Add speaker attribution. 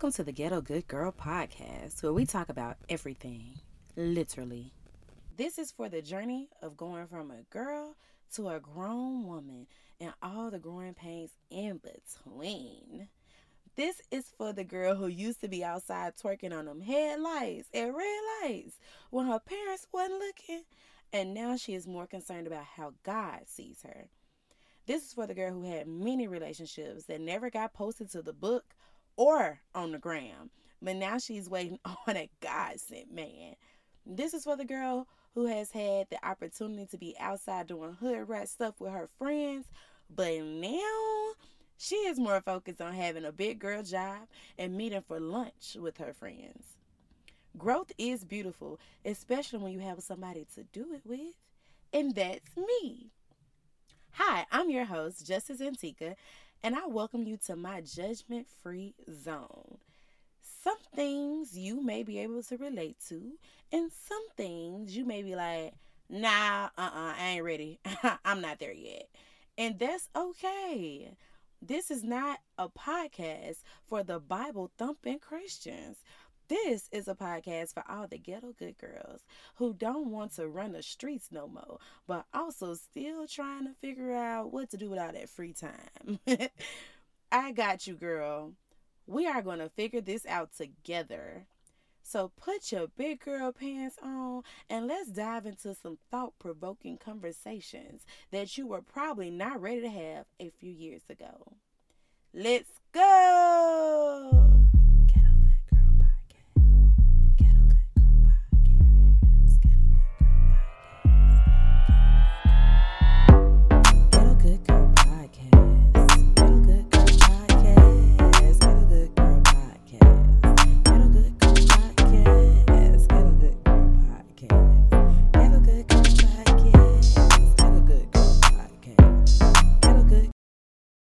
Speaker 1: Welcome to the Ghetto Good Girl podcast, where we talk about everything, literally. This is for the journey of going from a girl to a grown woman and all the growing pains in between. This is for the girl who used to be outside twerking on them headlights and red lights when her parents wasn't looking, and now she is more concerned about how God sees her. This is for the girl who had many relationships that never got posted to the book or on the gram, but now she's waiting on a God sent man. This is for the girl who has had the opportunity to be outside doing hood rat stuff with her friends, but now she is more focused on having a big girl job and meeting for lunch with her friends. Growth is beautiful, especially when you have somebody to do it with, and that's me. Hi, I'm your host, Justice Antica, and I welcome you to my judgment free zone. Some things you may be able to relate to, and some things you may be like, nah, uh uh-uh, uh I ain't ready. I'm not there yet. And that's okay. This is not a podcast for the Bible thumping Christians. This is a podcast for all the ghetto good girls who don't want to run the streets no more, but also still trying to figure out what to do with all that free time. I got you, girl. We are going to figure this out together. So put your big girl pants on and let's dive into some thought provoking conversations that you were probably not ready to have a few years ago. Let's go!